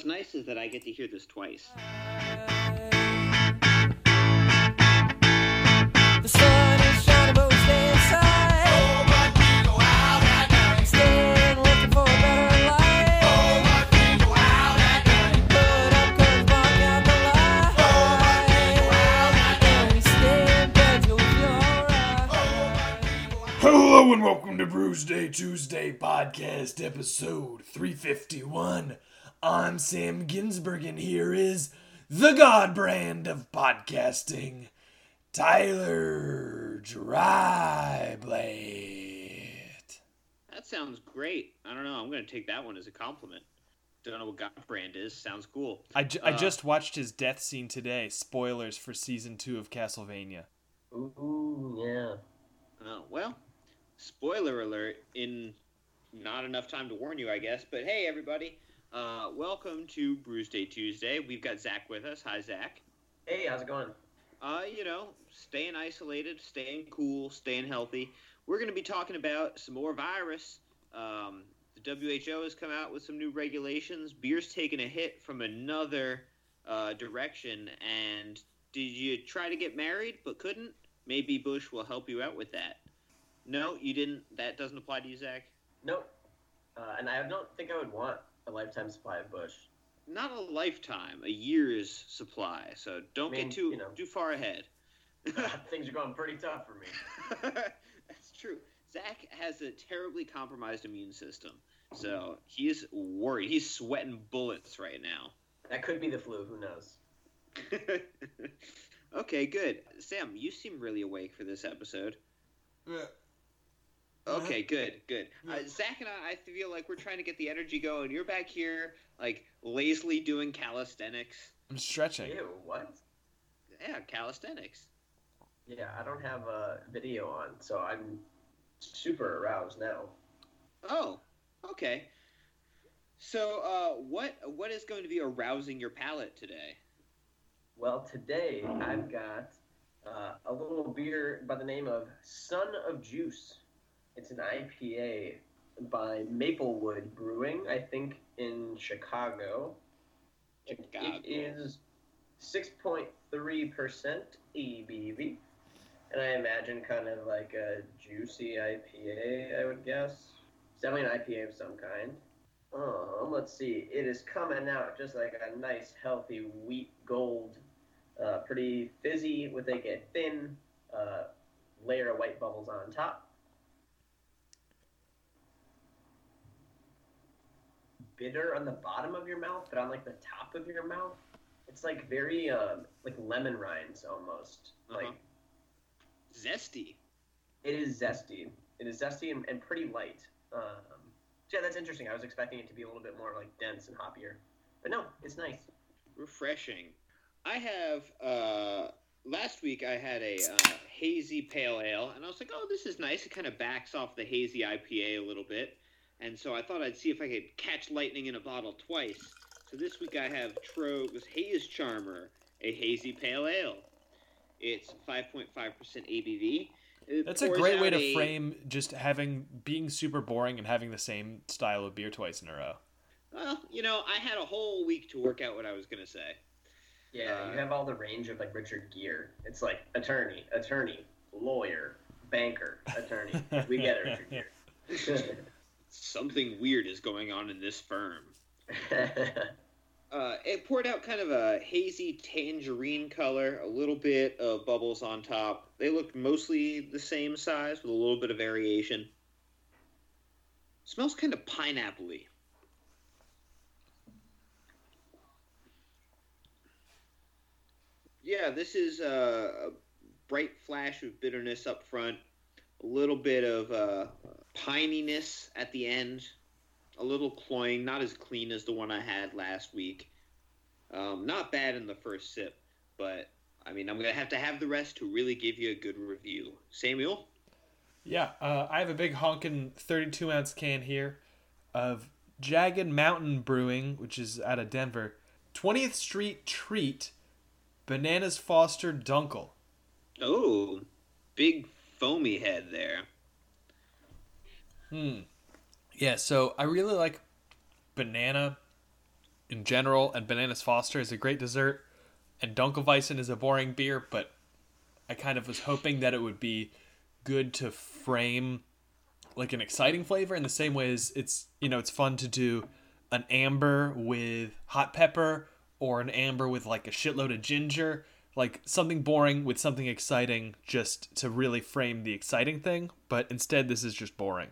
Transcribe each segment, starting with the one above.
what's nice is that I get to hear this twice. The sun is shining, but we stay inside. Staying, looking for a better life. Put up curtains, block out the light. And we stay in bed till we feel alright. Hello and welcome to Bruce Day Tuesday podcast episode 351. I'm Sam Ginsberg and here is the god brand of podcasting, Tyler Dryblade. That sounds great. I don't know. I'm going to take that one as a compliment. Don't know what God brand is. Sounds cool. I, ju- I Uh, just watched his death scene today. Spoilers for season two of Castlevania. Ooh, yeah. Oh, well, spoiler alert in not enough time to warn you, I guess. But hey, everybody. Uh, welcome to Bruce Day Tuesday. We've got Zach with us. Hi, Zach. Hey, how's it going? Uh, you know, staying isolated, staying cool, staying healthy. We're going to be talking about some more virus. Um, the WHO has come out with some new regulations. Beer's taken a hit from another uh, direction. And did you try to get married but couldn't? Maybe Busch will help you out with that. No, you didn't. That doesn't apply to you, Zach. Nope. Uh, and I don't think I would want a lifetime supply of Busch. Not a lifetime, a year's supply. So don't I mean, get too you know. too far ahead. Things are going pretty tough for me. That's true. Zach has a terribly compromised immune system, so he's worried. He's sweating bullets right now. That could be the flu. Who knows? okay, good. Sam, you seem really awake for this episode. Okay, good, good. Uh, Zach and I, I feel like we're trying to get the energy going. You're back here, like lazily doing calisthenics. I'm stretching. Ew, what? Yeah, calisthenics. Yeah, I don't have a video on, so I'm super aroused now. Oh, okay. So, uh, what what is going to be arousing your palate today? Well, today I've got uh, a little beer by the name of Son of Juice. It's an IPA by Maplewood Brewing, I think in Chicago. Chicago. It is 6.3% ABV. And I imagine kind of like a juicy IPA, I would guess. It's definitely an IPA of some kind. Um, let's see. It is coming out just like a nice, healthy wheat gold. Uh, pretty fizzy with like a thin uh, layer of white bubbles on top. Bitter on the bottom of your mouth, but on like the top of your mouth, it's like very um, like lemon rinds almost. Like Uh-huh. Zesty. it is zesty. It is zesty and, and pretty light. Um, yeah, that's interesting. I was expecting it to be a little bit more like dense and hoppier, but no, it's nice. refreshing. I have uh last week I had a uh, hazy pale ale and I was like, "Oh, this is nice. It kind of backs off the hazy IPA a little bit." And so I thought I'd see if I could catch lightning in a bottle twice. So this week I have Tröegs Haze Charmer, a hazy pale ale. It's 5.5% ABV. It That's a great way to a- frame just having being super boring and having the same style of beer twice in a row. Well, you know, I had a whole week to work out what I was going to say. Yeah, Uh, you have all the range of like Richard Gere. It's like attorney, attorney, lawyer, banker, attorney. We get it, Richard Something weird is going on in this firm. Uh, it poured out kind of a hazy tangerine color, a little bit of bubbles on top. They looked mostly the same size with a little bit of variation. Smells kind of pineapple-y. Yeah, this is uh, a bright flash of bitterness up front, a little bit of uh, pininess at the end, a little cloying, not as clean as the one I had last week. Um, not bad in the first sip, but I mean, I'm gonna have to have the rest to really give you a good review. Samuel, Yeah, uh, I have a big honkin' 32 ounce can here of Jagged Mountain Brewing, which is out of Denver. 20th Street Treat, Bananas Foster Dunkel. oh, big foamy head there. Hmm. Yeah, so I really like banana in general, and Bananas Foster is a great dessert, and Dunkelweizen is a boring beer, but I kind of was hoping that it would be good to frame like an exciting flavor in the same way as it's you know it's fun to do an amber with hot pepper or an amber with like a shitload of ginger like something boring with something exciting just to really frame the exciting thing but instead this is just boring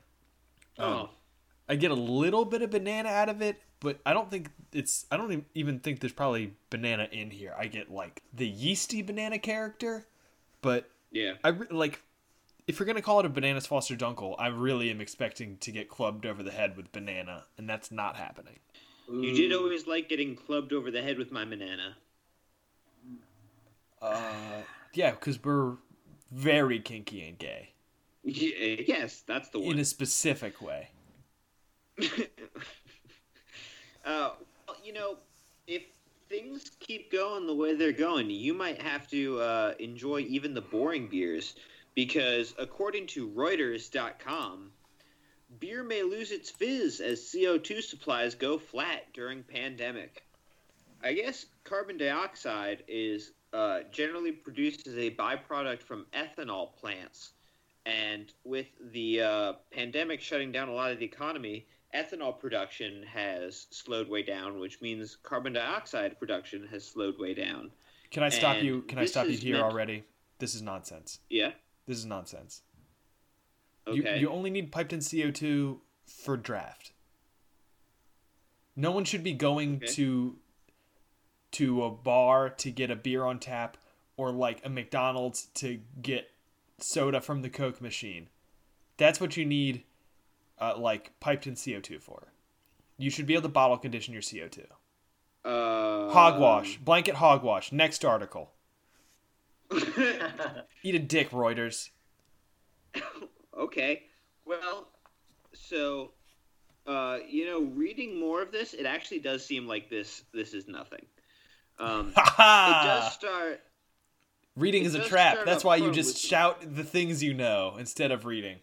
Oh, I get a little bit of banana out of it, but I don't think it's. I don't even think there's probably banana in here. I get like the yeasty banana character, but yeah. I re- like. If you're gonna call it a bananas Foster Dunkel, I really am expecting to get clubbed over the head with banana, and that's not happening. You did always like getting clubbed over the head with my banana. Uh, yeah, because we're very kinky and gay Yes, that's the way in a specific way. uh, well, you know, if things keep going the way they're going, you might have to uh, enjoy even the boring beers because, according to Reuters.com, beer may lose its fizz as CO2 supplies go flat during pandemic. I guess carbon dioxide is uh, generally produced as a byproduct from ethanol plants. And with the uh, pandemic shutting down a lot of the economy, ethanol production has slowed way down, which means carbon dioxide production has slowed way down. Can I stop And you? Can I stop you here meant- already? This is nonsense. Yeah. This is nonsense. Okay. You, you only need piped in CO2 for draft. No one should be going Okay. to to a bar to get a beer on tap or like a McDonald's to get soda from the Coke machine. That's what you need uh, like piped in CO2 for. You should be able to bottle condition your CO2. uh, Hogwash, blanket hogwash. Next article. Eat a dick, Reuters. okay. Well, so uh, you know, reading more of this, it actually does seem like this this is nothing. Um, it does start. Reading is a trap. That's why you just shout the things you know instead of reading.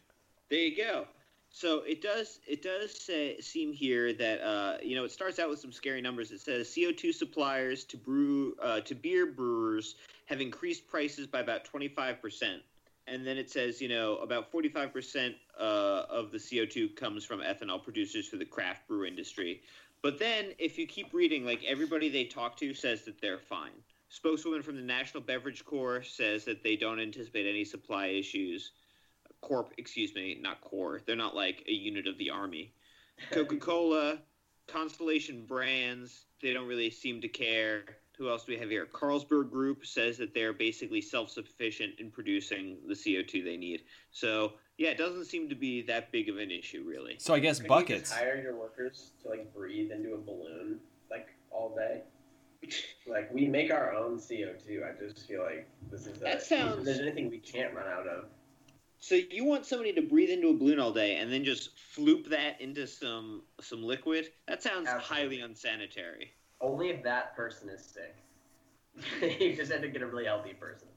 There you go. So it does it does say, seem here that uh, you know it starts out with some scary numbers. It says CO2 suppliers to brew uh, to beer brewers have increased prices by about 25 percent, and then it says you know about 45 percent uh, of the CO2 comes from ethanol producers for the craft brew industry. But then if you keep reading, like everybody they talk to says that they're fine. Spokeswoman from the National Beverage Corps says that they don't anticipate any supply issues. Corp, excuse me, not Corps. They're not like a unit of the army. Coca Cola, Constellation Brands, they don't really seem to care. Who else do we have here? Carlsberg Group says that they're basically self sufficient in producing the CO2 they need. So, yeah, it doesn't seem to be that big of an issue, really. So I guess Couldn't buckets. You just hire your workers to like breathe into a balloon like all day. Like we make our own CO two. I just feel like this is. That a, sounds- If there's anything we can't run out of. So you want somebody to breathe into a balloon all day and then just floop that into some some liquid? That sounds Absolutely. highly unsanitary. Only if that person is sick. you just have to get a really healthy person.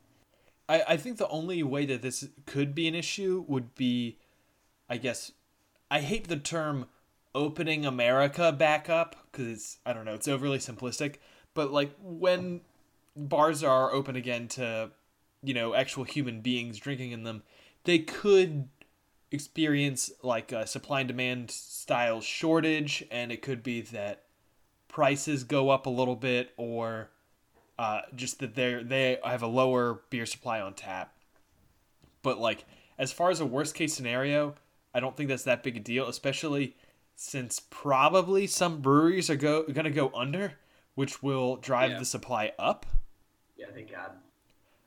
I, I think the only way that this could be an issue would be, I guess, I hate the term opening America back up because I don't know, it's overly simplistic. But like when bars are open again to, you know, actual human beings drinking in them, they could experience like a supply and demand style shortage, and it could be that prices go up a little bit or uh, just that they they have a lower beer supply on tap. But like as far as a worst case scenario, I don't think that's that big a deal, especially since probably some breweries are go gonna go under, which will drive Yeah. the supply up. Yeah, thank God.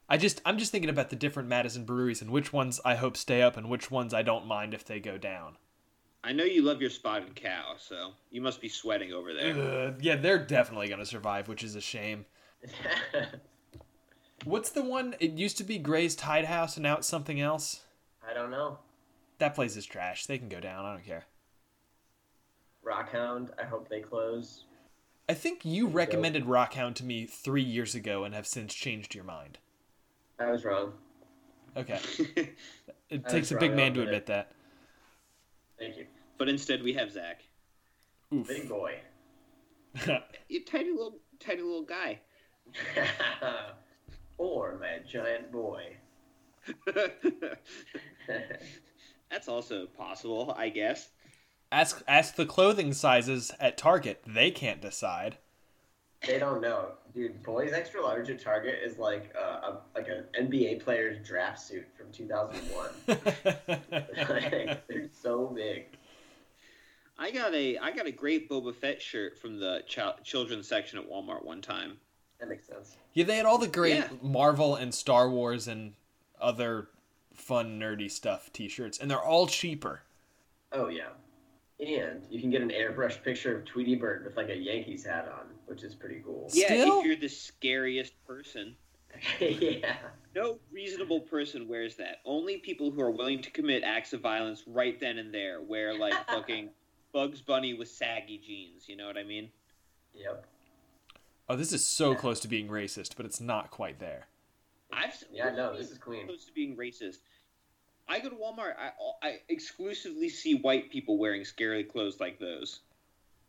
I just I'm just thinking about the different Madison breweries and which ones I hope stay up and which ones I don't mind if they go down. I know you love your spotted cow, so you must be sweating over there. Uh, yeah, they're definitely gonna survive, which is a shame. What's the one? It used to be Grays' Tied House, and now it's something else. I don't know. That place is trash. They can go down. I don't care. Rockhound. I hope they close. I think you recommended Rockhound to me three years ago and have since changed your mind. I was wrong. Okay. It takes a big man to I'll admit that. Thank you. but instead, we have Zach. Oof. Big boy. You tiny little, tiny little guy. or my giant boy. That's also possible, I guess. Ask ask the clothing sizes at Target. They can't decide. they don't know, dude. Boys extra large at Target is like uh, a like an NBA player's draft suit from 2001. like, they're so big. I got a, I got a great Boba Fett shirt from the ch- children's section at Walmart one time. That makes sense. yeah, they had all the great Yeah. Marvel and Star Wars and other fun nerdy stuff T-shirts, and they're all cheaper. Oh yeah, and you can get an airbrushed picture of Tweety Bird with like a Yankees hat on, which is pretty cool. Yeah, Still? if you're the scariest person. yeah. No reasonable person wears that. Only people who are willing to commit acts of violence right then and there wear like fucking Bugs Bunny with saggy jeans. You know what I mean? Yep. Oh, this is so close to being racist, but it's not quite there. I've Yeah, no, this is clean. Close to being racist. I go to Walmart. I I exclusively see white people wearing scary clothes like those.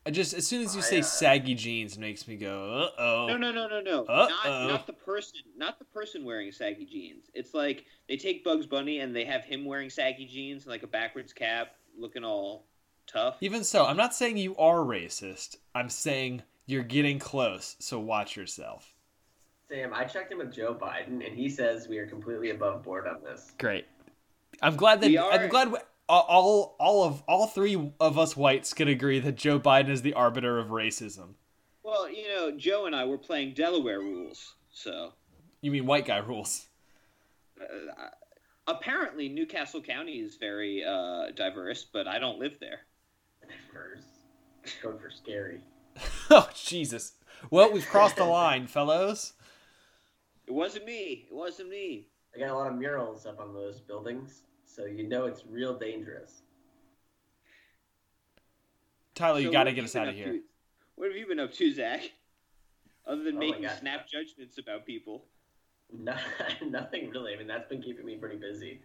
I just as soon as you I, say uh, saggy jeans, it makes me go, uh oh. No, no, no, no, no. Uh-oh. Not not the person. Not the person wearing saggy jeans. It's like they take Bugs Bunny and they have him wearing saggy jeans and like a backwards cap, looking all tough. Even so, I'm not saying you are racist. I'm saying you're getting close, so watch yourself. Sam, I checked in with Joe Biden, and he says we are completely above board on this. Great. I'm glad that are- I'm glad we, all all of all three of us whites can agree that Joe Biden is the arbiter of racism. Well, you know, Joe and I were playing Delaware rules, so You mean white guy rules? uh, apparently New Castle County is very uh, diverse, but I don't live there. First, code for scary. oh Jesus! Well, we've crossed the line, fellows. It wasn't me. It wasn't me. I got a lot of murals up on those buildings, so you know it's real dangerous. Tyler, So you what got to get us out of here. to- What have you been up to, Zach? Other than Oh making snap judgments about people. No, nothing really. I mean, that's been keeping me pretty busy.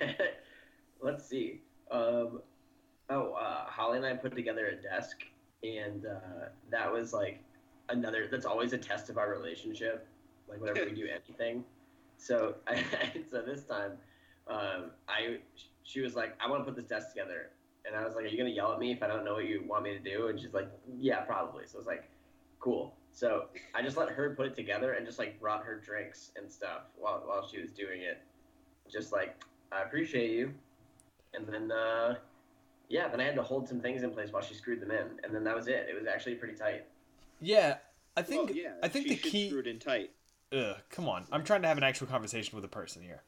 Let's see. Um, oh, uh, Holly and I put together a desk, and uh, that was like another. That's always a test of our relationship. Like whenever we do anything. So, I, so this time, um, I she was like, "I want to put this desk together," and I was like, "Are you gonna yell at me if I don't know what you want me to do?" And she's like, "Yeah, probably." So I was like, "Cool." So I just let her put it together and just like brought her drinks and stuff while while she was doing it. Just like I appreciate you, and then uh, yeah, then I had to hold some things in place while she screwed them in, and then that was it. It was actually pretty tight. Yeah, I think well, yeah, I think she the key. screw it in tight. Ugh, come on! I'm trying to have an actual conversation with a person here.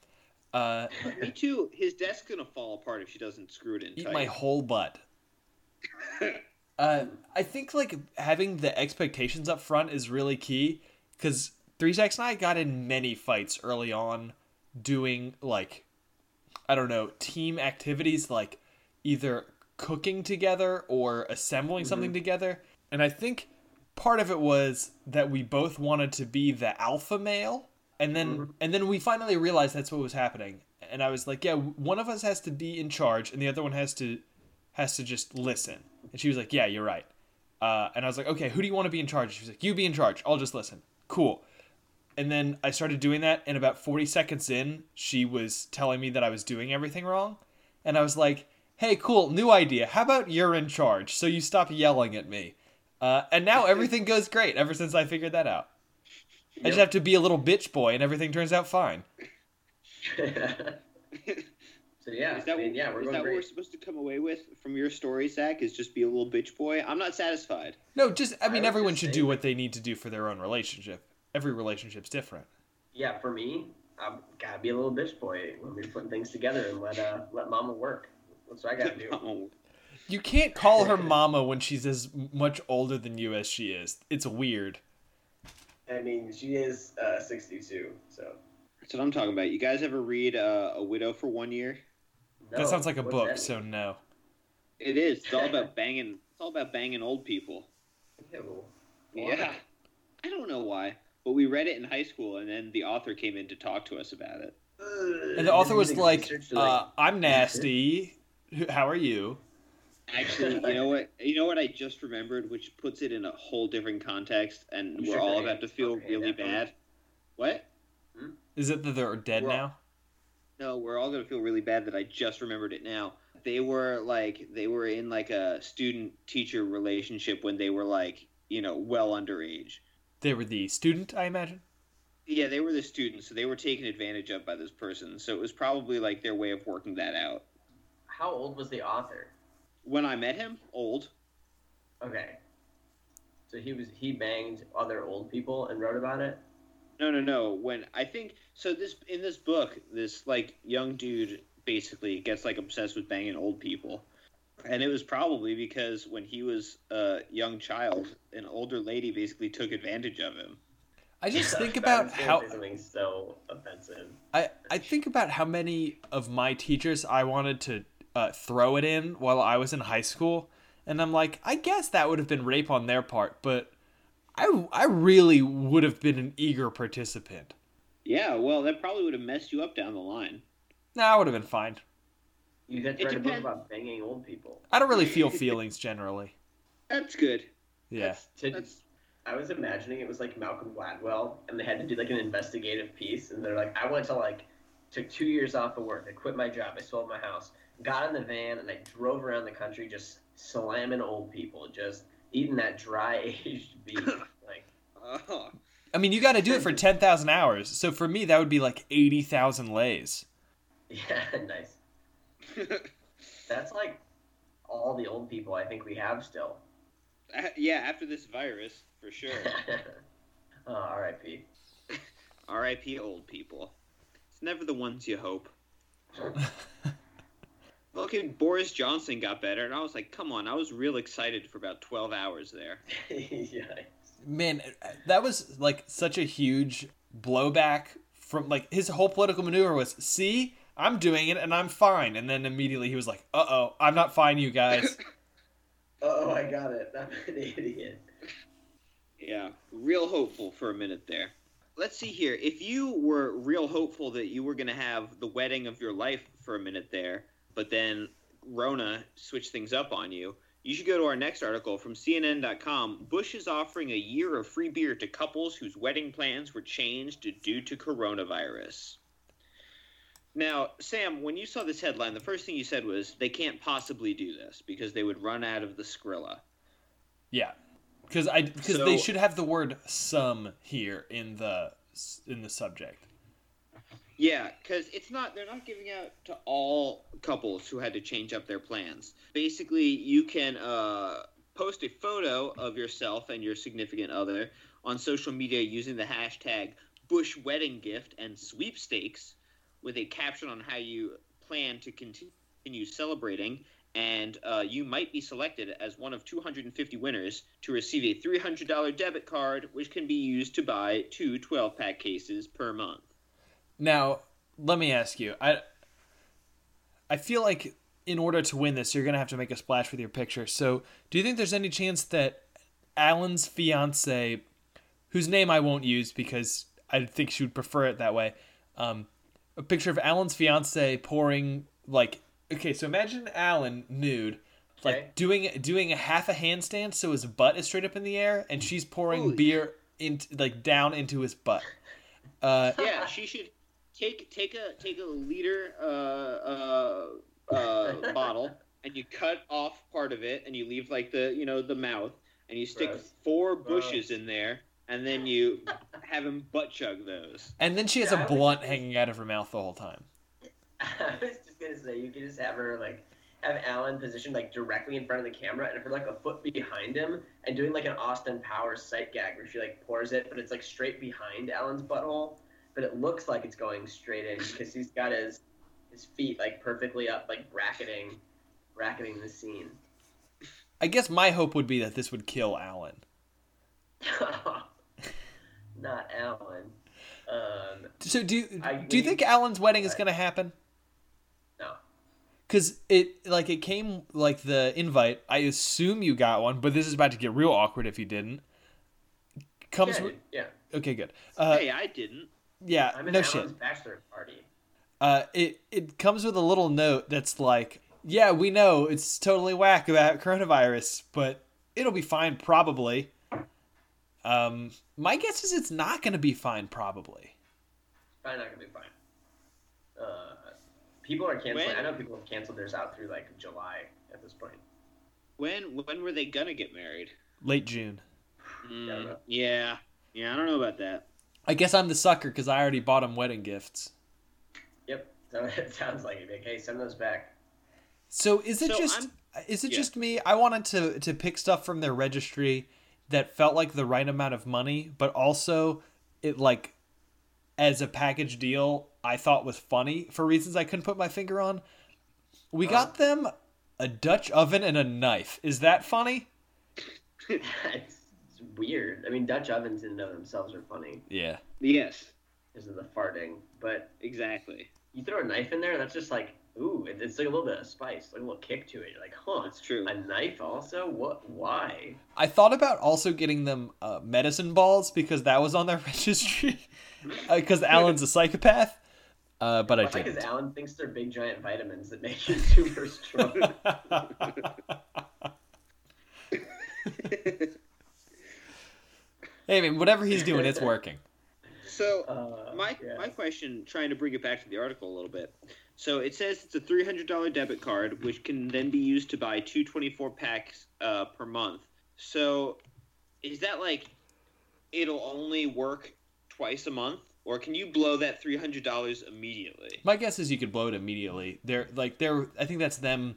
Uh, Me too. His desk's gonna fall apart if she doesn't screw it in eat tight. my whole butt. Uh, I think like having the expectations up front is really key because Three Stacks and I got in many fights early on doing like I don't know team activities like either cooking together or assembling something together, and I think part of it was that we both wanted to be the alpha male, and then and then we finally realized that's what was happening, and I was like, yeah, one of us has to be in charge, and the other one has to has to just listen. And she was like, yeah, you're right. Uh, and I was like, okay, who do you want to be in charge? She was like, you be in charge. I'll just listen. Cool. And then I started doing that, and about 40 seconds in, she was telling me that I was doing everything wrong. And I was like, hey, cool, new idea. How about you're in charge? So you stop yelling at me. Uh, and now everything goes great ever since I figured that out. I just have to be a little bitch boy, and everything turns out fine. so yeah, is that, I mean, yeah, we're is going that what we're supposed to come away with from your story, Zach? Is just be a little bitch boy? I'm not satisfied. No, just, I I mean, would everyone should do what they need to do for their own relationship. Every relationship's different. Yeah, for me, I've gotta be a little bitch boy when we're putting things together and let uh let mama work. That's what I gotta do. Oh, You can't call her mama when she's as much older than you as she is. It's weird. I mean, she is uh, 62, so. That's what I'm talking about. You guys ever read uh, A Widow for One Year? No, that sounds like a what's book, so no. It is. It's all about banging. It's all about banging old people. Ew. Why? Yeah. I don't know why, but we read it in high school, and then the author came in to talk to us about it. And the author was like, uh, I'm nasty. How are you? Actually, you know what? You know what I just remembered, which puts it in a whole different context, and You we're shook all about to feel Okay, really that one. bad. What? Hmm? Is it that they're dead Well- now? No, we're all gonna feel really bad that I just remembered it now. They were like they were in like a student teacher relationship when they were like you know well underage. They were the student, I imagine. Yeah, they were the students, so they were taken advantage of by this person. So it was probably like their way of working that out. How old was the author? When I met him, old. Okay. So he was he banged other old people and wrote about it. No, no, no. When I think so, this in this book, this like young dude basically gets like obsessed with banging old people, and it was probably because when he was a young child, an older lady basically took advantage of him. I just think about how say something so offensive. I, I think about how many of my teachers I wanted to uh, throw it in while I was in high school, and I'm like, I guess that would have been rape on their part, but I, I really would have been an eager participant. Yeah, well, that probably would have messed you up down the line. Nah, I would have been fine. You had It to write a book about banging old people. I don't really feel feelings generally. That's good. Yeah. That's, To- that's I was imagining it was like Malcolm Gladwell, and they had to do like an investigative piece, and they're like, I went to like, took two years off of work, I quit my job, I sold my house, got in the van, and I drove around the country just slamming old people, just eating that dry aged beef. like, oh, I mean, you got to do it for 10,000 hours, so for me, that would be like 80,000 lays. yeah, nice. That's like all the old people I think we have still. yeah. After this virus, for sure. oh, R.I.P. R.I.P. Old people. It's never the ones you hope. Okay, Boris Johnson got better, and I was like, "Come on!" I was real excited for about twelve hours there. yeah. Man, that was like such a huge blowback from like his whole political maneuver was, see, I'm doing it and I'm fine. And then immediately he was like, uh oh, I'm not fine, you guys. Oh, I got it. I'm an idiot. Yeah, real hopeful for a minute there. Let's see here. If you were real hopeful that you were going to have the wedding of your life for a minute there, but then Rona switched things up on you, you should go to our next article from CNN.com. Busch is offering a year of free beer to couples whose wedding plans were changed due to coronavirus. Now, Sam, when you saw this headline, the first thing you said was they can't possibly do this because they would run out of the Skrilla. Yeah. Because I because they should have the word some here in the in the subject. Yeah, because it's not, they're not giving out to all couples who had to change up their plans. Basically, you can uh, post a photo of yourself and your significant other on social media using the hashtag Busch Wedding Gift and sweepstakes with a caption on how you plan to continue celebrating. And uh, you might be selected as one of 250 winners to receive a $300 debit card, which can be used to buy two 12 pack cases per month. Now, let me ask you. I I feel like in order to win this, you're gonna have to make a splash with your picture. So, do you think there's any chance that Alan's fiance, whose name I won't use because I think she would prefer it that way, um, a picture of Alan's fiance pouring like okay, so imagine Alan nude. Like Okay. doing doing a half a handstand, so his butt is straight up in the air, and she's pouring Holy- beer into like down into his butt. Uh, yeah, she should take take a take a liter uh, uh, uh, bottle and you cut off part of it and you leave like the you know the mouth and you stick Gross. four Gross. bushes in there and then you have him butt chug those. And then she has Yeah, a I blunt thinking- hanging out of her mouth the whole time. I was just gonna say you could just have her like have Alan positioned like directly in front of the camera and her like a foot behind him and doing like an Austin Powers sight gag where she like pours it, but it's like straight behind Alan's butthole, but it looks like it's going straight in because he's got his his feet like perfectly up, like bracketing bracketing the scene. I guess my hope would be that this would kill Alan. Not Alan. Um, So do you, I- do you think Alan's wedding is going to happen? no. Cuz it like it came like the invite. I assume you got one, but this is about to get real awkward if you didn't. Comes Yeah, with yeah. Okay, good. Uh hey, I didn't. Yeah, I'm in no Alan's shit. bachelor party. Uh it it comes with a little note that's like Yeah, we know it's totally whack about coronavirus, but it'll be fine probably. Um, my guess is it's not going to be fine probably. Probably not gonna be fine. Uh, people are canceling. When- I know people have canceled theirs out through like July at this point. When when were they gonna get married? Late June. Mm, know. yeah, yeah. I don't know about that. I guess I'm the sucker because I already bought him wedding gifts. Yep. So it sounds like it. Like, hey, send those back. So is it So just I'm- is it yeah. just me? I wanted to to pick stuff from their registry that felt like the right amount of money, but also it like as a package deal I thought was funny for reasons I couldn't put my finger on. We uh-huh. got them a Dutch oven and a knife. Is that funny? it's, it's weird. I mean, Dutch ovens in and of themselves are funny Yeah. Yes, because of the farting, but exactly. you throw a knife in there, that's just like, ooh, it's like a little bit of spice, like a little kick to it. You're like, huh, That's true. A knife also? What? Why? I thought about also getting them uh, medicine balls because that was on their registry. Because Alan's a psychopath. Uh, but I Why? Because didn't. Alan thinks they're big giant vitamins that make you super strong. Hey, man, whatever he's doing, it's working. So Uh, my yeah. my question, trying to bring it back to the article a little bit. So it says it's a three hundred dollar debit card, which can then be used to buy two twenty four packs uh, per month. So is that like it'll only work twice a month, or can you blow that three hundred dollars immediately? My guess is you could blow it immediately. They're like they're. I think that's them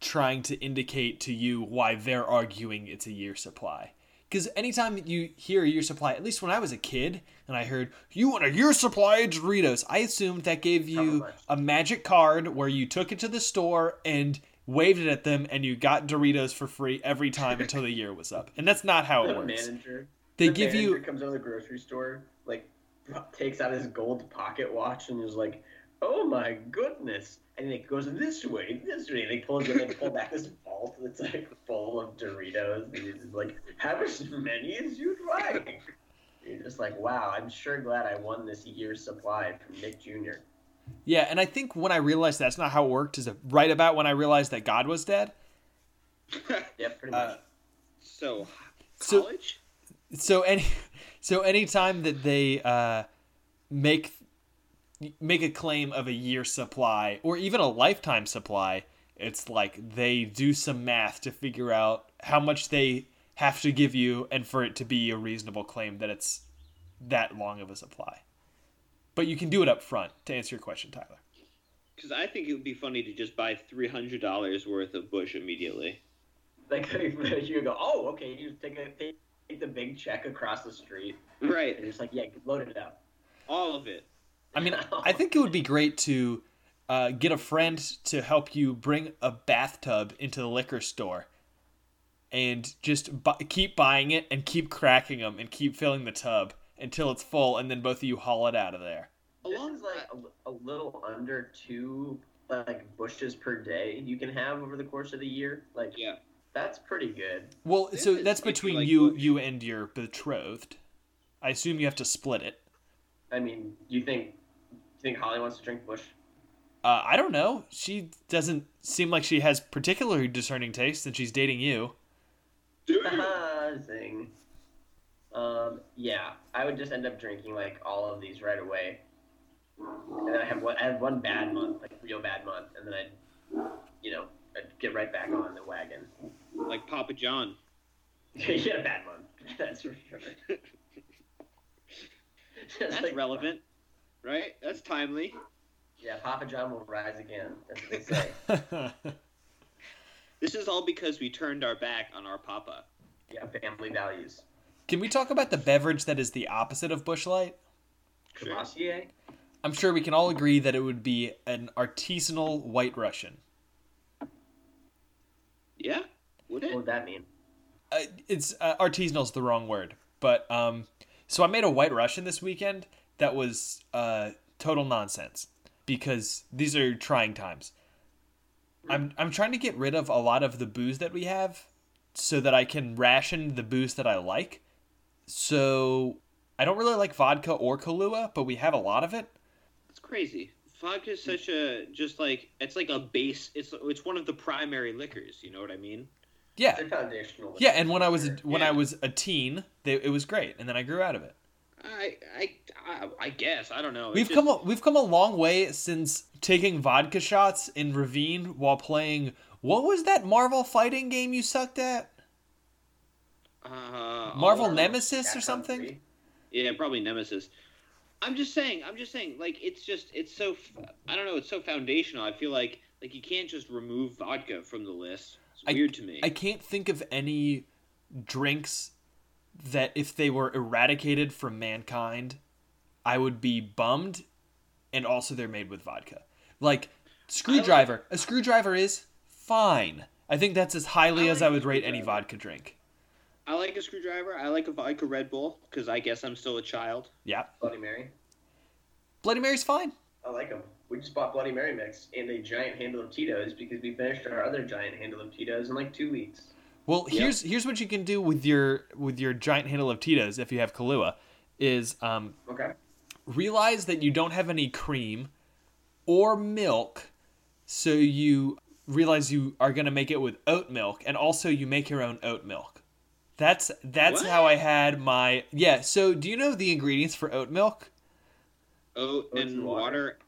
trying to indicate to you why they're arguing it's a year supply. Because anytime you hear a year supply, at least when I was a kid and I heard you want a year supply of Doritos, I assumed that gave you a magic card where you took it to the store and waved it at them and you got Doritos for free every time until the year was up. And that's not how it the works. manager. They the give manager you comes out of the grocery store, like takes out his gold pocket watch and is like, "Oh my goodness!" And it goes this way, this way. And they pull and they pull back this vault that's like full of Doritos. And he's just like, "Have as many as you'd like." You're just like, "Wow, I'm sure glad I won this year's supply from Nick Jr." Yeah, and I think when I realized that's not how it worked is right about when I realized that God was dead. Yep, pretty Uh, much. so So- college? so any so anytime that they uh make make a claim of a year supply or even a lifetime supply it's like they do some math to figure out how much they have to give you and for it to be a reasonable claim that it's that long of a supply but you can do it up front to answer your question tyler Because I think it would be funny to just buy three hundred dollars worth of Busch immediately. Like you go, "Oh, okay." You just take a take, take the big check across the street, Right, and you're like, "Yeah, load it up." all of it. I mean i think it would be great to uh, get a friend to help you bring a bathtub into the liquor store and just bu- keep buying it and keep cracking them and keep filling the tub until it's full and then both of you haul it out of there This is like a, a little under two like bushes per day you can have over the course of the year. Like Yeah. that's pretty good. well This so that's between like you Busch. you and your betrothed i assume you have to split it I mean, you think you think Holly wants to drink Busch? uh, i don't know she doesn't seem like she has particularly discerning taste and she's dating you Zing. Um, yeah, I would just end up drinking like all of these right away, and then I have one. I have one bad month, like real bad month, and then I'd, you know, I'd get right back on the wagon. Like Papa John. you had a bad month. That's for sure. That's like- relevant, right? That's timely. Yeah, Papa John will rise again. That's what they say. This is all because we turned our back on our Papa. yeah, family values. can we talk about the beverage that is the opposite of Busch light Sure. I'm sure we can all agree that it would be an artisanal white russian Yeah? Would it? What would that mean? uh, it's uh, artisanal's the wrong word, but um, so I made a White Russian this weekend that was uh total nonsense because these are trying times. I'm I'm trying to get rid of a lot of the booze that we have so that I can ration the booze that I like. So I don't really like vodka or Kahlua, but we have a lot of it. It's crazy. vodka is such a just like it's like a base. It's it's one of the primary liquors. You know what I mean? Yeah, They're foundational. yeah. And when I was a, when I was a teen, they, it was great, and then I grew out of it. I I I, I guess I don't know. We've just- come a, we've come a long way since taking vodka shots in Ravine while playing. What was that Marvel fighting game you sucked at? uh, Marvel Nemesis or something? 3. Yeah, probably Nemesis. I'm just saying. I'm just saying. Like it's just it's so I don't know. It's so foundational. I feel like like you can't just remove vodka from the list. It's I- weird to me. I can't think of any drinks that if they were eradicated from mankind, I would be bummed, and also they're made with vodka. Like screwdriver, a screwdriver is fine. I think that's as highly I as I would rate any vodka drink. I like a screwdriver. I like a vodka Red Bull because I guess I'm still a child. Yeah, Bloody Mary. Bloody Mary's fine. I like them. We just bought Bloody Mary mix and a giant handle of Tito's because we finished our other giant handle of Tito's in like two weeks. Well, Yep. here's here's what you can do with your with your giant handle of Tito's if you have Kahlua, is um, Okay. realize that you don't have any cream or milk, so you realize you are gonna make it with oat milk, and also you make your own oat milk. That's that's What? how I had my yeah. So do you know the ingredients for oat milk? Oat Oats and and water. water.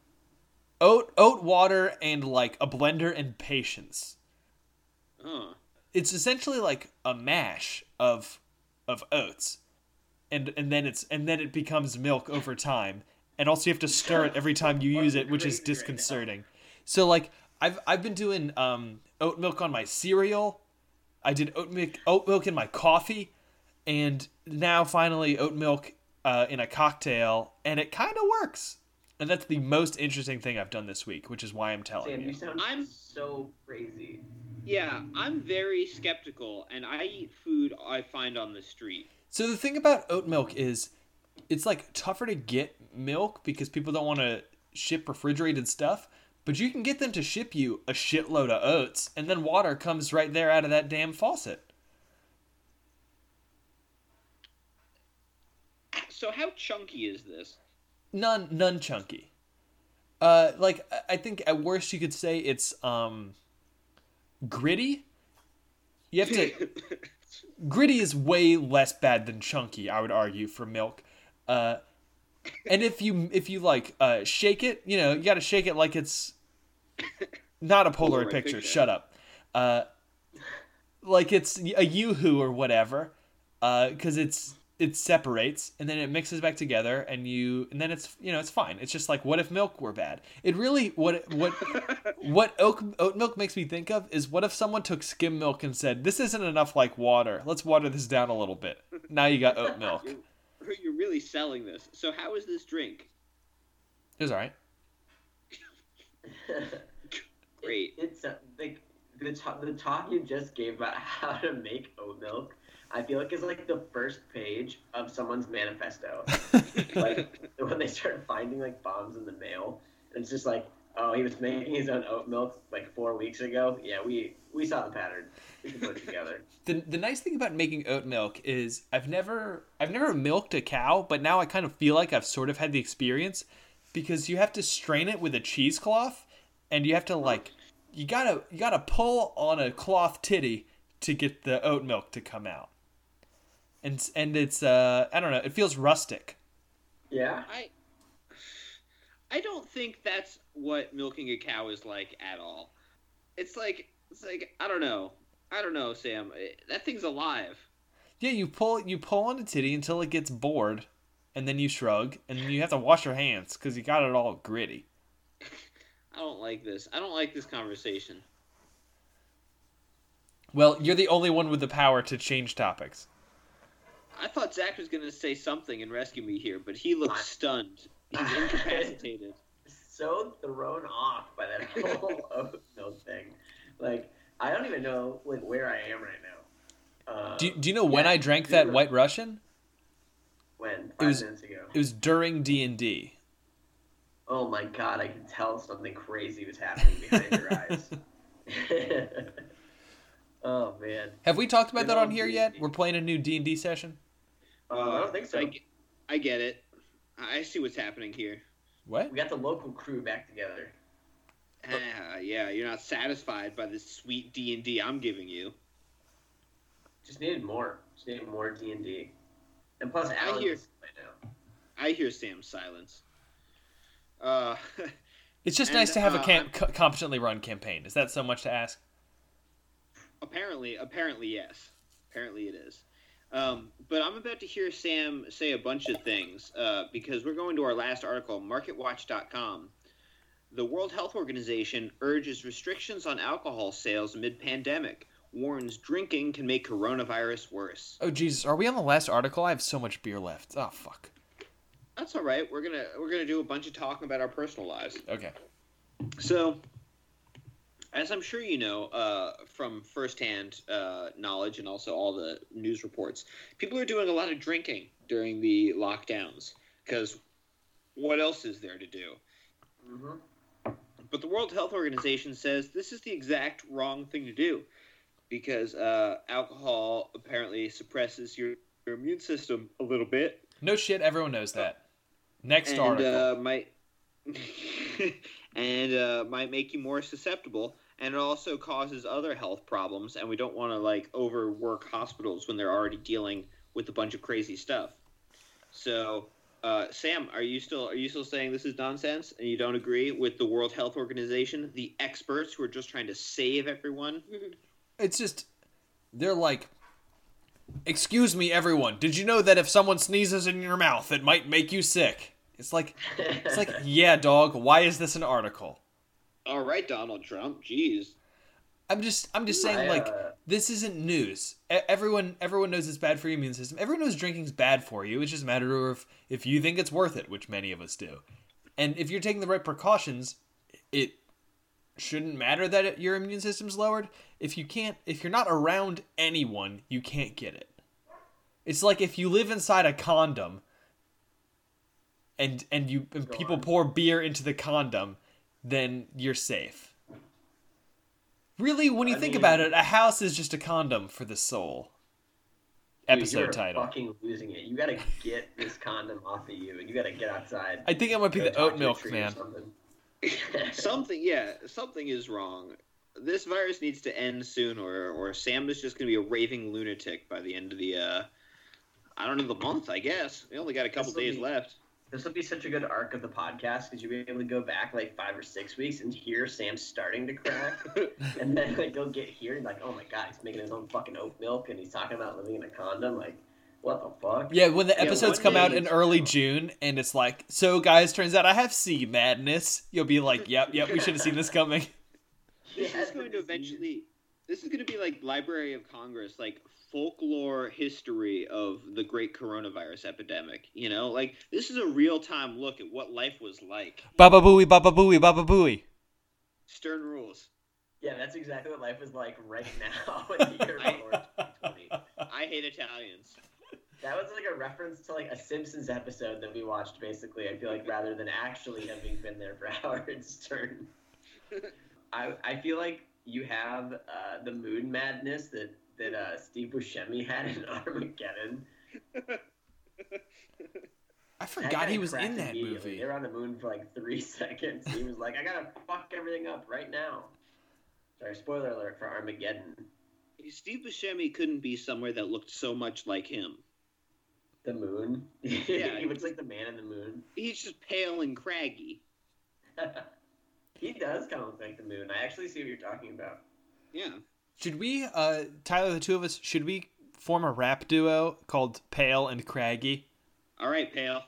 Oat oat water and like a blender and patience. Huh. It's essentially like a mash of of oats. And and then it's and then it becomes milk over time. And also you have to stir it every time you use it which is Crazy right disconcerting. So like i've i've been doing um oat milk on my cereal. I did oat milk oat milk in my coffee. And now finally oat milk uh, in a cocktail. And it kind of works. And that's the most interesting thing i've done this week which is why i'm telling Sam, you you. sound I'm- so crazy. Yeah, I'm very skeptical, and I eat food I find on the street. So the thing about oat milk is it's like tougher to get milk because people don't want to ship refrigerated stuff, but you can get them to ship you a shitload of oats and then water comes right there out of that damn faucet. So how chunky is this? None none chunky. Uh like I- think at worst you could say it's um gritty. You have to gritty is way less bad than chunky i would argue for milk uh and if you if you like uh shake it you know you gotta shake it like it's not a polaroid, Polaroid picture, picture. shut up uh like it's a yoo-hoo or whatever uh because it's it separates and then it mixes back together and you and then it's you know it's fine it's just like what if milk were bad it really what what what oat, oat milk makes me think of is what if someone took skim milk and said this isn't enough like water let's water this down a little bit now you got oat milk You're, you're really selling this. So how is this drink? was all right Great. It, it's uh, like the talk, the talk you just gave about how to make oat milk. I feel like is like the first page of someone's manifesto. like when they start finding like bombs in the mail, and it's just like, oh, he was making his own oat milk like four weeks ago. Yeah, we we saw the pattern. We can put it together. the, the nice thing about making oat milk is I've never I've never milked a cow, but now I kind of feel like I've sort of had the experience because you have to strain it with a cheesecloth and you have to like you gotta you gotta pull on a cloth titty to get the oat milk to come out. And and it's uh I don't know, it feels rustic. Yeah. I I don't think that's what milking a cow is like at all. It's like it's like I don't know. I don't know, Sam. That thing's alive. Yeah, you pull you pull on a titty until it gets bored, and then you shrug, and then you have to wash your hands because you got it all gritty. I don't like this. I don't like this conversation. Well, you're the only one with the power to change topics. I thought Zach was gonna say something and rescue me here, but he looks stunned. He's incapacitated. so thrown off by that whole oat milk thing. Like I don't even know like where I am right now. Uh, Do you, do you know when I drank that know. White Russian? when five was- minutes ago. It was during D and D. Oh my god, I can tell something crazy was happening behind your eyes. oh man. Have we talked about Good that on here yet? D&D. We're playing a new D and D session. Uh, I don't think so. I, ge- I get it. I see what's happening here. What? We got the local crew back together. Ah, yeah, you're not satisfied by this sweet D and D I'm giving you. Just needed more. Just needed more D and D. And plus, I hear- is right now. I hear Sam's silence. Uh, It's just And, nice to have a uh, camp- co- competently run campaign. Is that so much to ask? apparently, apparently yes. Apparently it is. Um, but I'm about to hear Sam say a bunch of things uh, because we're going to our last article, MarketWatch.com. The World Health Organization urges restrictions on alcohol sales amid pandemic. Warns drinking can make coronavirus worse. Oh Jesus, are we on the last article? I have so much beer left. Oh fuck. That's all right. We're gonna we're gonna do a bunch of talking about our personal lives. Okay. So, as I'm sure you know uh, from firsthand uh, knowledge and also all the news reports, people are doing a lot of drinking during the lockdowns because what else is there to do? Mm-hmm. But the World Health Organization says this is the exact wrong thing to do because uh, alcohol apparently suppresses your, your immune system a little bit No shit. Everyone knows that. Next and article. uh, might and uh, might make you more susceptible and it also causes other health problems and we don't want to like overwork hospitals when they're already dealing with a bunch of crazy stuff so uh, sam are you still are you still saying this is nonsense and you don't agree with the world health organization the experts who are just trying to save everyone It's just they're like Excuse me everyone. Did you know that if someone sneezes in your mouth it might make you sick? It's like it's like yeah, dog, why is this an article? all right donald trump jeez I'm just I'm just saying like uh, this isn't news. E- Everyone everyone knows it's bad for your immune system. Everyone knows drinking's bad for you. It's just a matter of if you think it's worth it, which many of us do. And if you're taking the right precautions, it shouldn't matter that it, your immune system's lowered. If you can't if you're not around anyone, you can't get it. It's like if you live inside a condom and and you and people pour beer into the condom, then you're safe. Really, when you I think mean- about it, a house is just a condom for the soul. Dude, Episode you're title. Fucking losing it. You gotta get this condom off of you, and you gotta get outside. I think it might be Go the talk oat milk man. something. something yeah something is wrong this virus needs to end soon or or sam is just going to be a raving lunatic by the end of the uh i don't know the month i guess we only got a couple days be- left This will be such a good arc of the podcast because you'll be able to go back like five or six weeks and hear Sam starting to crack, and then like go get here and like, oh my god, he's making his own fucking oat milk and he's talking about living in a condom. Like, what the fuck? Yeah, when the Yeah, episodes one come out in it's- early June and it's like, so guys, turns out I have C madness. You'll be like, yep, yep, we should have seen this coming. this Yeah, is going to eventually this is going to be like library of congress like folklore history of the great coronavirus epidemic you know like this is a real-time look at what life was like Baba booey, baba booey, baba booey. stern rules Yeah, that's exactly what life is like right now in the year of 2020. i hate italians That was like a reference to like a Simpsons episode that we watched. Basically, I feel like rather than actually having been there for Howard Stern, I I feel like you have uh, the moon madness that that uh, Steve Buscemi had in Armageddon. I forgot he was in that movie. They were on the moon for like three seconds. He was like, "I gotta fuck everything up right now." Sorry, spoiler alert for Armageddon. Steve Buscemi couldn't be somewhere that looked so much like him. The moon. Yeah. he looks like the man in the moon. He's just pale and craggy. he does kind of look like the moon. I actually see what you're talking about. Yeah. Should we, uh, Tyler, the two of us, should we form a rap duo called Pale and Craggy? All right, pale.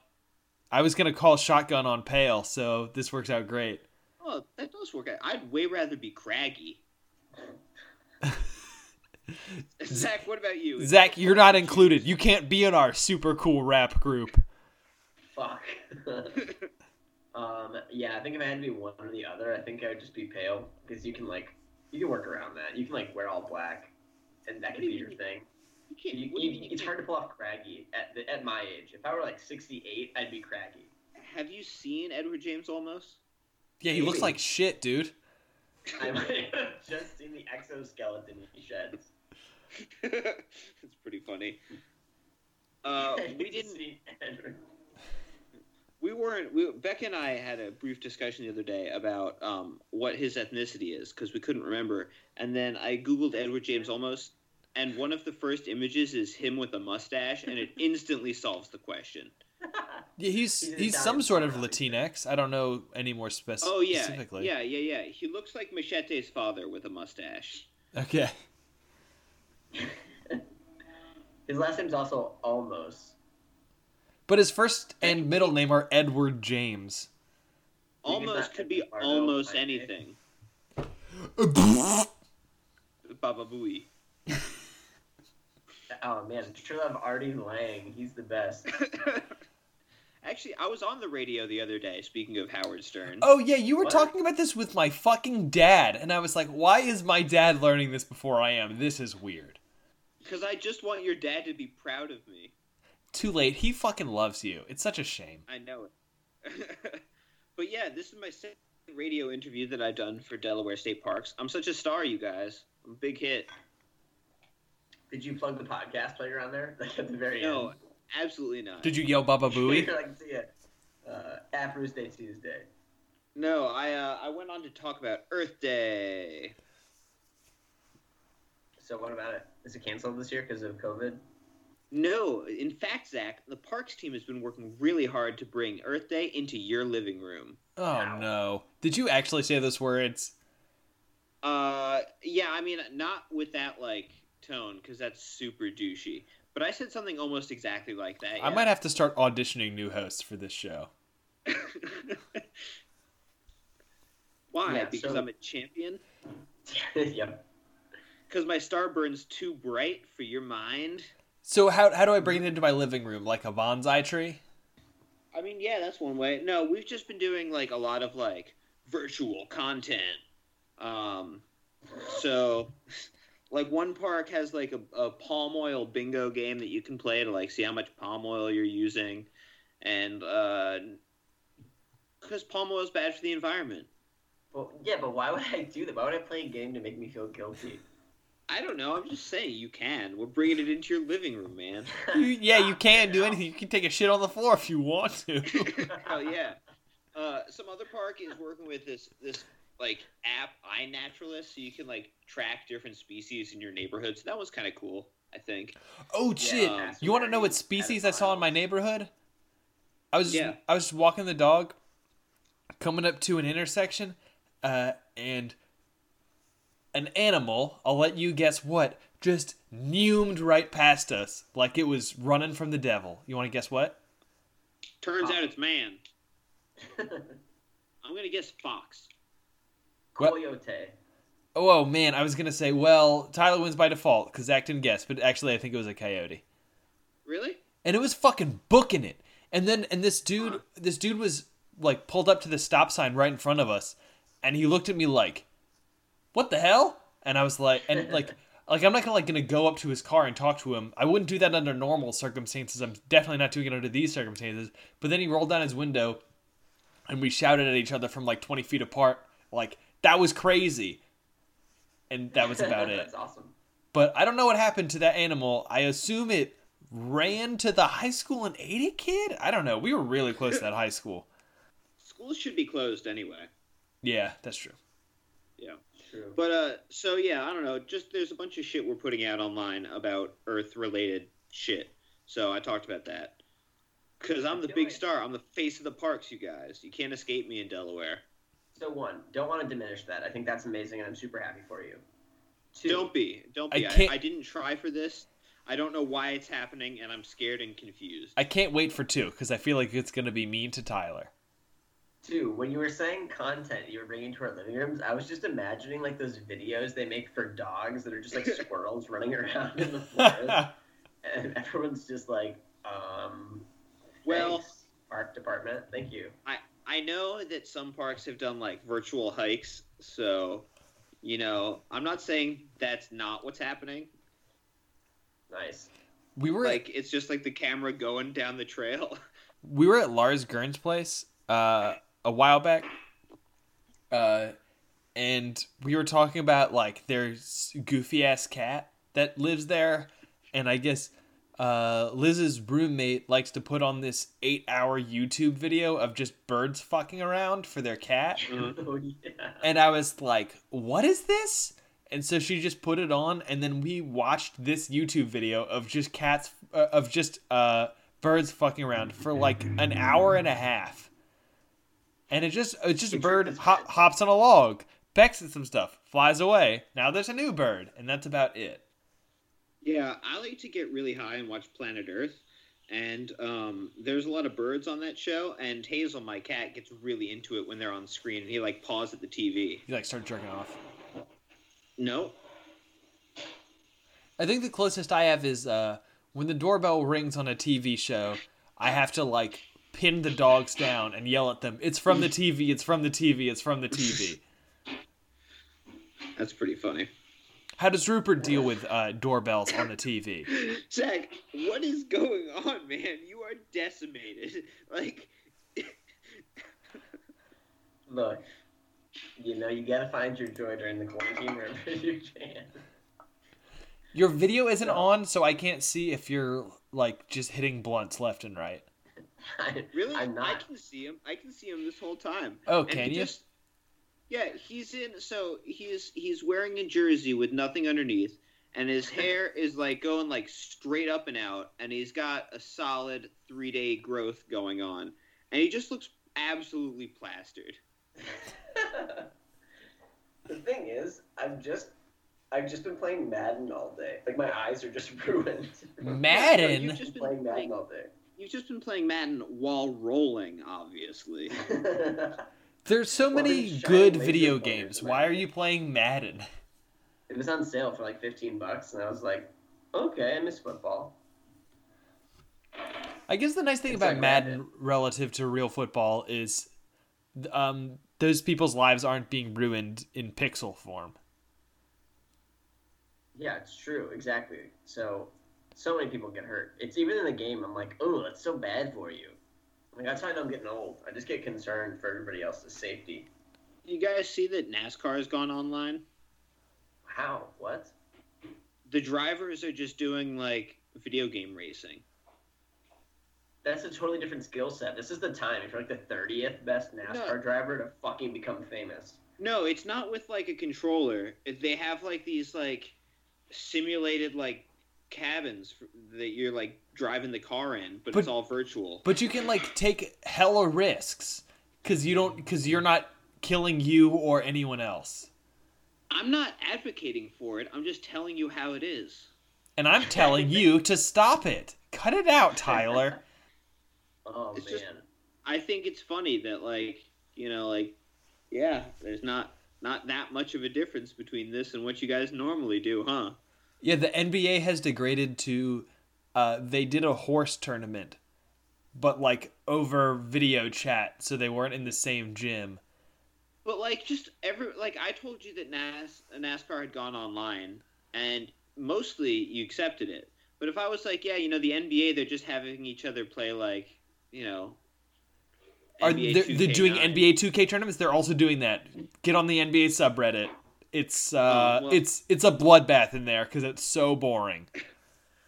I was gonna call Shotgun on Pale, so this works out great. Oh, that does work out. I'd way rather be craggy. Zach, what about you? Zach, you're not included. You can't be in our super cool rap group. Fuck. um, yeah, I think if I had to be one or the other, I think I would just be pale because you can like you can work around that. You can like wear all black, and that What could be your mean? thing. You can't, You, you you, it's hard to pull off craggy at the, at my age. If I were like 68, I'd be craggy. Have you seen Edward James Olmos? Yeah, he looks like shit, dude. I might have just seen the exoskeleton he sheds. it's pretty funny. Uh, we didn't. See Edward. We weren't. We, Becca and I had a brief discussion the other day about um, what his ethnicity is because we couldn't remember. And then I googled Edward James Olmos, and one of the first images is him with a mustache, and it instantly solves the question. Yeah, he's He's he's some sort of somehow. Latinx. I don't know any more spec- Oh yeah, specifically. yeah, yeah, yeah. He looks like Machete's father with a mustache. Okay. His last name's also almost. But his first and middle name are Edward James. Almost could be be almost anything. Baba Booey. Oh man, True Love Artie Lange. He's the best. Actually, I was on the radio the other day. Speaking of Howard Stern. Oh yeah, you were What? talking about this with my fucking dad, and I was like, why is my dad learning this before I am? This is weird. Because I just want your dad to be proud of me. Too late. He fucking loves you. It's such a shame. I know it. but yeah, this is my second radio interview that I've done for Delaware State Parks. I'm such a star, you guys. I'm a big hit. Did you plug the podcast while you're on there? Like at the very No, end. absolutely not. Did you yell Baba Booey? You're like, see it. Uh, at Day Tuesday. No, I uh, I went on to talk about Earth Day. So what about it? Is it canceled this year because of COVID? No, in fact, Zach, the parks team has been working really hard to bring Earth Day into your living room. Oh no. Did you actually say those words? Uh, yeah, I mean, not with that like tone, because that's super douchey. But I said something almost exactly like that. I yeah. might have to start auditioning new hosts for this show. Why? Yeah, because so- I'm a champion. yep. Because my star burns too bright for your mind. So how how do I bring it into my living room like a bonsai tree? I mean, yeah, that's one way. No, we've just been doing like a lot of like virtual content. Um, so like one park has like a, a palm oil bingo game that you can play to like see how much palm oil you're using, and uh, because palm oil is bad for the environment. Well, yeah, but why would I do that? Why would I play a game to make me feel guilty? I don't know. I'm just saying you can. We're bringing it into your living room, man. You, yeah, you can do anything. You can take a shit on the floor if you want to. Hell yeah. Uh, some other park is working with this this like app iNaturalist, so you can like track different species in your neighborhood. So that was kind of cool, I think. Oh shit! um, you want to know what species I saw in my neighborhood? I was Yeah. I was walking the dog, coming up to an intersection, uh, and an animal. I'll let you guess what. Just neumed right past us like it was running from the devil. You want to guess what? Turns Huh. out it's man. I'm gonna guess fox. What? Coyote. Oh, oh man, I was gonna say well Tyler wins by default because Zach didn't guess, but actually I think it was a coyote. Really? and it was fucking booking it. And then and this dude, this dude was like pulled up to the stop sign right in front of us, and he looked at me like, "What the hell?" And I was like, and like, like I'm not gonna like gonna go up to his car and talk to him. I wouldn't do that under normal circumstances. I'm definitely not doing it under these circumstances. But then he rolled down his window, and we shouted at each other from like 20 feet apart, like that was crazy. And that was about it. That's awesome. But I don't know what happened to that animal. I assume it ran to the high school and ate a kid. I don't know. We were really close to that high school. Schools should be closed anyway. Yeah, that's true. Yeah. True. But uh, so yeah, I don't know. Just there's a bunch of shit we're putting out online about Earth-related shit. So I talked about that. Cause I'm the big like- star. I'm the face of the parks, you guys. You can't escape me in Delaware. So one, don't want to diminish that. I think that's amazing, and I'm super happy for you. Two, Don't be. Don't be. I I, can't- I, didn't try for this. I don't know why it's happening, and I'm scared and confused. I can't wait for two because I feel like it's gonna be mean to Tyler. Two, when you were saying content you were bringing to our living rooms, I was just imagining like those videos they make for dogs that are just like squirrels running around in the forest, and everyone's just like, um, Well- thanks, park department, thank you. I I know that some parks have done like virtual hikes, so you know, I'm not saying that's not what's happening. Nice. we were Like it's just like the camera going down the trail. we were at Lars Gern's place uh, a while back, uh, and we were talking about like their goofy ass cat that lives there, and I guess uh, Liz's roommate likes to put on this eight-hour YouTube video of just birds fucking around for their cat, Oh yeah. and I was like, "What is this?" And so she just put it on, and then we watched this YouTube video of just cats, uh, of just uh, birds fucking around for like an hour and a half. And it just it's just a bird hop, hops on a log, pecks at some stuff, flies away. Now there's a new bird, and that's about it. Yeah, I like to get really high and watch Planet Earth. And um, there's a lot of birds on that show. And Hazel, my cat, gets really into it when they're on screen. And he like paws at the TV. You like start jerking off. No, I think the closest I have is uh, when the doorbell rings on a TV show. I have to like pin the dogs down and yell at them. It's from the TV. It's from the TV. It's from the TV. that's pretty funny. How does Rupert deal with uh, doorbells on the TV? Zach, what is going on, man? You are decimated. Like, Look, you know, you gotta find your joy during the quarantine wherever you can. Your video isn't on, so I can't see if you're like just hitting blunts left and right. I, really? I'm not. I can see him. I can see him this whole time. Oh, And can he you? Just, yeah, he's in. So he's he's wearing a jersey with nothing underneath, and his hair is like going like straight up and out, and he's got a solid three day growth going on, and he just looks absolutely plastered. the thing is, I'm just, I've just been playing Madden all day. Like my eyes are just ruined. Madden. You've just been playing Madden all day. You've just been playing Madden while rolling, obviously. There's so Well, many good video games. Why are you playing Madden? it was on sale for like 15 bucks, and I was like, okay, I miss football. I guess the nice thing It's about like Madden Madden. relative to real football is um, those people's lives aren't being ruined in pixel form. Yeah, it's true, exactly. So, so many people get hurt. It's even in the game. I'm like, oh, that's so bad for you. Like that's how I know I'm getting old. I just get concerned for everybody else's safety. you guys see that NASCAR has gone online? How? What? The drivers are just doing like video game racing. That's a totally different skill set. This is the time. If you're like the 30th best NASCAR No. driver to fucking become famous. No, it's not with like a controller. They have like these like simulated like cabins that you're like driving the car in, but, But- it's all virtual. But you can like take hella risks because you don't because you're not killing you or anyone else. I'm not advocating for it. I'm just telling you how it is. And I'm telling you to stop it. Cut it out, Tyler. Oh It's man. just- I think it's funny that like you know like yeah, there's not not that much of a difference between this and what you guys normally do, huh? Yeah, the NBA has degraded to uh, they did a horse tournament, but like over video chat, so they weren't in the same gym. But like just every like I told you that NAS NASCAR had gone online and mostly you accepted it. But if I was like, yeah, you know, the NBA they're just having each other play like, you know, Are they they're doing NBA 2K tournaments? They're also doing that. Get on the NBA subreddit. It's uh, Oh, well- it's it's a bloodbath in there because it's so boring.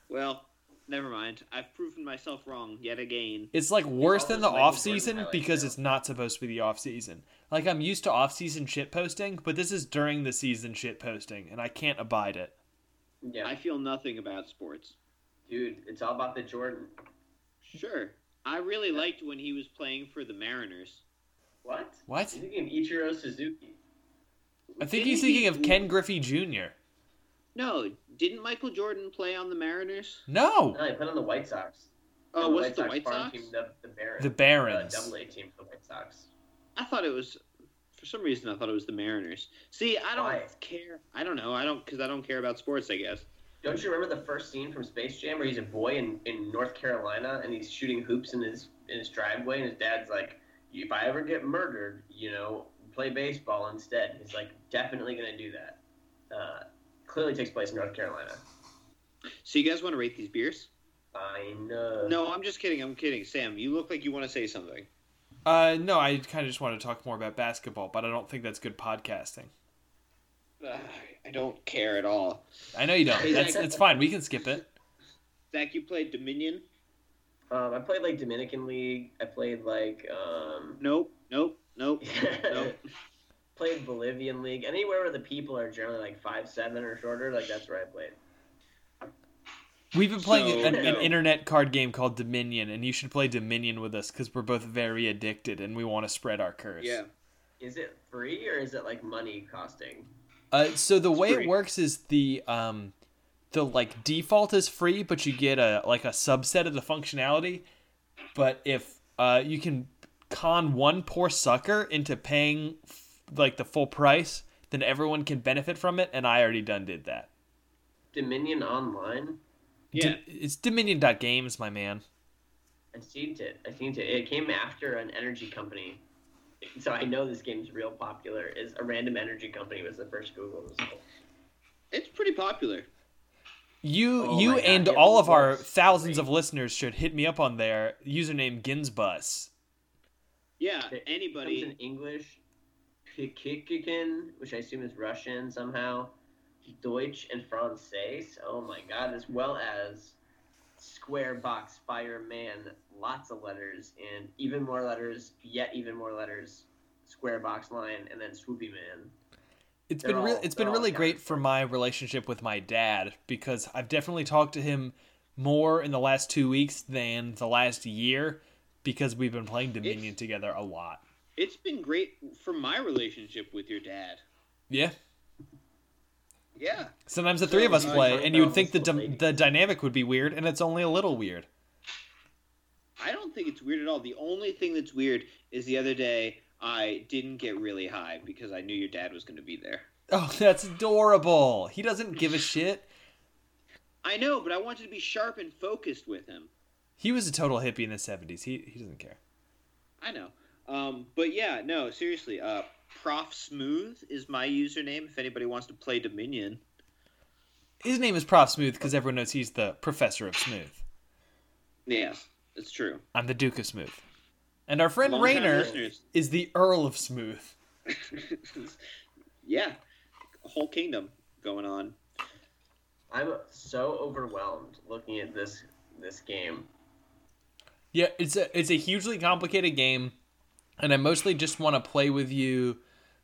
Well, never mind. I've proven myself wrong yet again. It's like worse than the off season because reel. it's not supposed to be the off season. Like I'm used to off season shit posting, but this is during the season shit posting, and I can't abide it. Yeah, I feel nothing about sports. dude, it's all about the Jordan. Sure. I really liked when he was playing for the Mariners. What? What? You're thinking Ichiro Suzuki. I think Didn't he's he- thinking of Ken Griffey Jr. No, didn't Michael Jordan play on the Mariners? No, No, he played on the White Sox. Oh, the what's the White Sox? Team, the, the Barons. the Barons. Uh, double A team for the White Sox. I thought it was for some reason I thought it was the Mariners. See, I don't Why? care. I don't know. I don't because I don't care about sports. I guess. Don't you remember the first scene from Space Jam where he's a boy in, in North Carolina and he's shooting hoops in his in his driveway and his dad's like, if I ever get murdered, you know, play baseball instead. He's like, definitely gonna do that. Uh, clearly takes place in North Carolina. So you guys want to rate these beers? I know. No, I'm just kidding. I'm kidding. Sam, you look like you want to say something. Uh, no, I kind of just want to talk more about basketball, but I don't think that's good podcasting. Ugh, I don't care at all. I know you don't. Hey, That's it's fine. We can skip it. Zach, you played Dominion? Um, I played like Dominican League. I played like um, Nope, nope, nope, nope. played Bolivian League. Anywhere where the people are generally like five seven or shorter, like that's where I played. We've been playing So, an, an internet card game called Dominion, and you should play Dominion with us because we're both very addicted and we want to spread our curse. Yeah. Is it free or is it like money costing? Uh, so the way free. it works is the um, the like default is free, but you get a like a subset of the functionality. But if uh, you can con one poor sucker into paying f- like the full price, then everyone can benefit from it. And I already done did that. Dominion Online. Yeah. D- it's Dominion.games, my man. I seen it. I seen it. It came after an energy company, so I know this game's real popular. Is a random energy company was the first Google result. It's pretty popular. You, Oh you, my God, and all of our thousands great. of listeners should hit me up on there. Username Ginsbus. Yeah, It anybody. comes in English, Pikikikin, which I assume is Russian somehow, Deutsch and Francais. Oh my god, as well as Square Box Fireman, lots of letters, and even more letters, yet even more letters, Square Box Line, and then Swoopy Man. It's They're been real all- it's been really great for my relationship with my dad because I've definitely talked to him more in the last 2 weeks than the last year because we've been playing Dominion together a lot. It's been great for my relationship with your dad. Yeah. Yeah. Sometimes the three of us play and you would think the the dynamic would be weird and it's only a little weird. I don't think it's weird at all. The only thing that's weird is the other day I didn't get really high because I knew your dad was going to be there. Oh, that's adorable. He doesn't give a shit. I know, but I wanted to be sharp and focused with him. He was a total hippie in the 70s. He he doesn't care. I know. Um, but yeah, no, seriously. Uh, Prof Smooth is my username. If anybody wants to play Dominion. His name is Prof Smooth because everyone knows he's the professor of smooth. Yeah, it's true. I'm the Duke of Smooth. And our friend Long-time Rainer listeners. is the Earl of Smooth. yeah, whole kingdom going on. I'm so overwhelmed looking at this this game. Yeah, it's a it's a hugely complicated game, and I mostly just want to play with you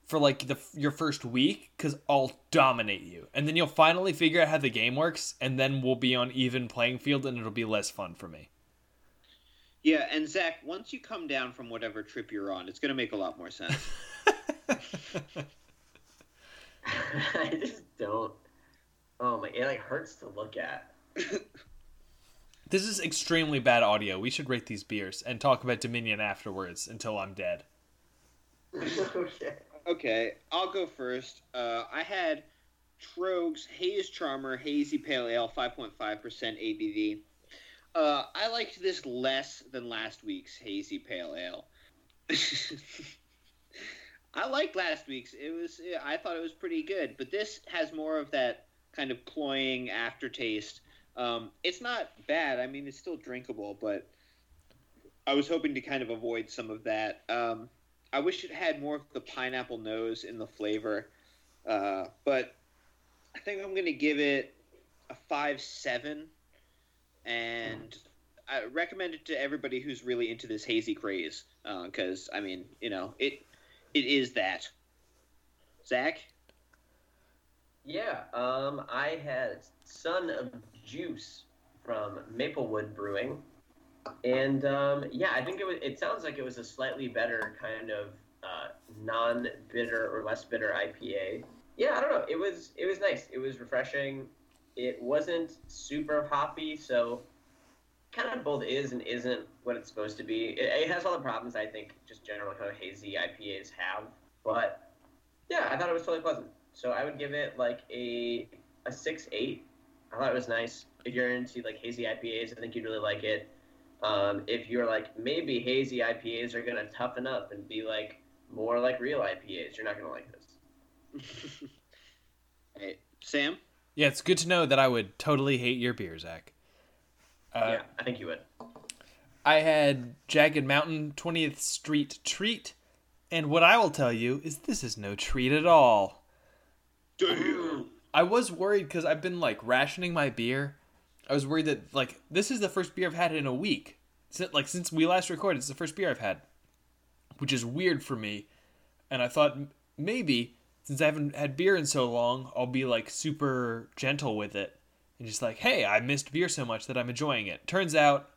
for like the your first week because I'll dominate you, and then you'll finally figure out how the game works, and then we'll be on even playing field, and it'll be less fun for me. Yeah, and Zach, once you come down from whatever trip you're on, it's going to make a lot more sense. I just don't. Oh my! It like hurts to look at. This is extremely bad audio. We should rate these beers and talk about Dominion afterwards until I'm dead. okay. Okay, I'll go first. Uh, I had Tröegs Haze Charmer Hazy Pale Ale, 5.5% ABV. Uh, I liked this less than last week's Hazy Pale Ale. I liked last week's. It was I thought it was pretty good, but this has more of that kind of cloying aftertaste. Um, it's not bad. I mean, it's still drinkable, but I was hoping to kind of avoid some of that. Um, I wish it had more of the pineapple nose in the flavor, uh, but I think I'm going to give it a five seven, and I recommend it to everybody who's really into this hazy craze. Because I mean, you know, it it is that. Zach, Yeah. Um, I had Son of Juice from Maplewood Brewing, and um, yeah, I think it was. It sounds like it was a slightly better kind of uh, non-bitter or less bitter IPA. Yeah, I don't know. It was it was nice. It was refreshing. It wasn't super hoppy, so kind of both is and isn't what it's supposed to be. It, it has all the problems I think just general kind of hazy IPAs have, but yeah, I thought it was totally pleasant. So I would give it like a a six eight. I thought it was nice. If you're into like hazy IPAs, I think you'd really like it. Um, if you're like maybe hazy IPAs are gonna toughen up and be like more like real IPAs, you're not gonna like this. hey, Sam. Yeah, it's good to know that I would totally hate your beer, Zach. Uh, yeah, I think you would. I had Jagged Mountain 20th Street Treat, and what I will tell you is this is no treat at all. Damn. I was worried because I've been like rationing my beer I was worried that like this is the first beer I've had in a week. Since, like since we last recorded, it's the first beer I've had, which is weird for me. And I thought maybe since I haven't had beer in so long, I'll be like super gentle with it and just like, hey, I missed beer so much that I'm enjoying it. Turns out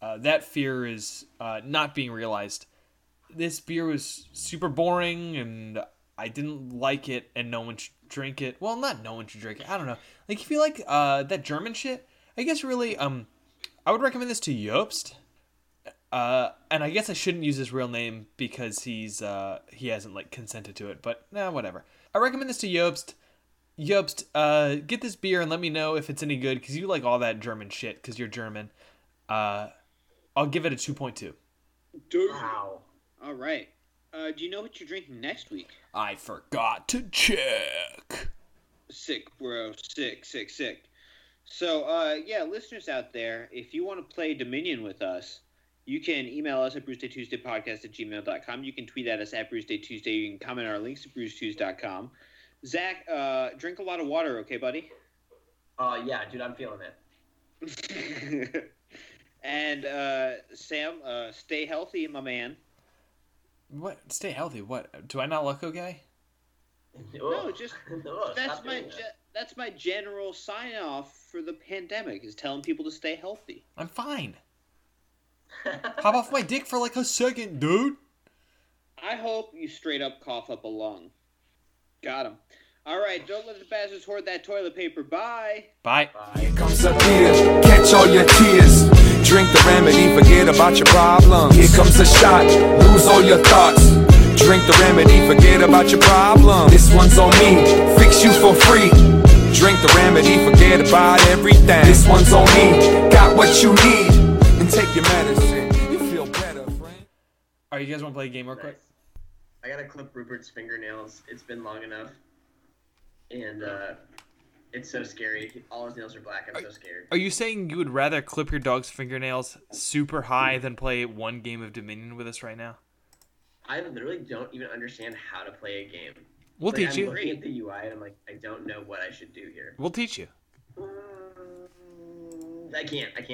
uh, that fear is uh, not being realized. This beer was super boring and I didn't like it, and no one should drink it. Well, not no one should drink it. I don't know. Like if you like uh, that German shit, I guess really um, I would recommend this to Jobst. Uh, and I guess I shouldn't use his real name because he's uh, he hasn't like consented to it. But nah, whatever. I recommend this to Jobst. Jobst, uh, get this beer and let me know if it's any good because you like all that German shit because you're German. Uh, I'll give it a two point two. Dude. Wow. All right. Uh, do you know what you're drinking next week? I forgot to check. Sick, bro. Sick, sick, sick. So, uh, yeah, listeners out there, if you want to play Dominion with us, you can email us at bruceDayTuesdayPodcast at gmail.com. You can tweet at us at BruceDayTuesday. You can comment on our links at BruceTues.com. Zach, uh, drink a lot of water, okay, buddy? Uh, yeah, dude, I'm feeling it. and uh, Sam, uh, stay healthy, my man. What? Stay healthy. What? Do I not look okay? No, oh. just Ugh, oh, that's my doing ge- that's my general sign off for the pandemic is telling people to stay healthy. I'm fine. that. Hop off my dick for like a second, dude. I hope you straight up cough up a lung. Got him. All right, don't let the bastards hoard that toilet paper. Bye. Bye. Bye. comes a beer, catch all your tears. Drink the remedy, forget about your problems. Here comes a shot, lose all your thoughts. Drink the remedy, forget about your problem. This one's on me, fix you for free. Drink the remedy, forget about everything. This one's on me, got what you need. And take your medicine, you feel better, friend. Are you guys want to play a game real quick? I gotta clip Rupert's fingernails. It's been long enough, and uh, it's so scary. All his nails are black. I'm so scared. Are you saying you would rather clip your dog's fingernails super high than play one game of Dominion with us right now? I literally don't even understand how to play a game. We'll Like, teach I'm you. looking at the UI and I'm like, I don't know what I should do here. We'll teach you. I can't. I can't.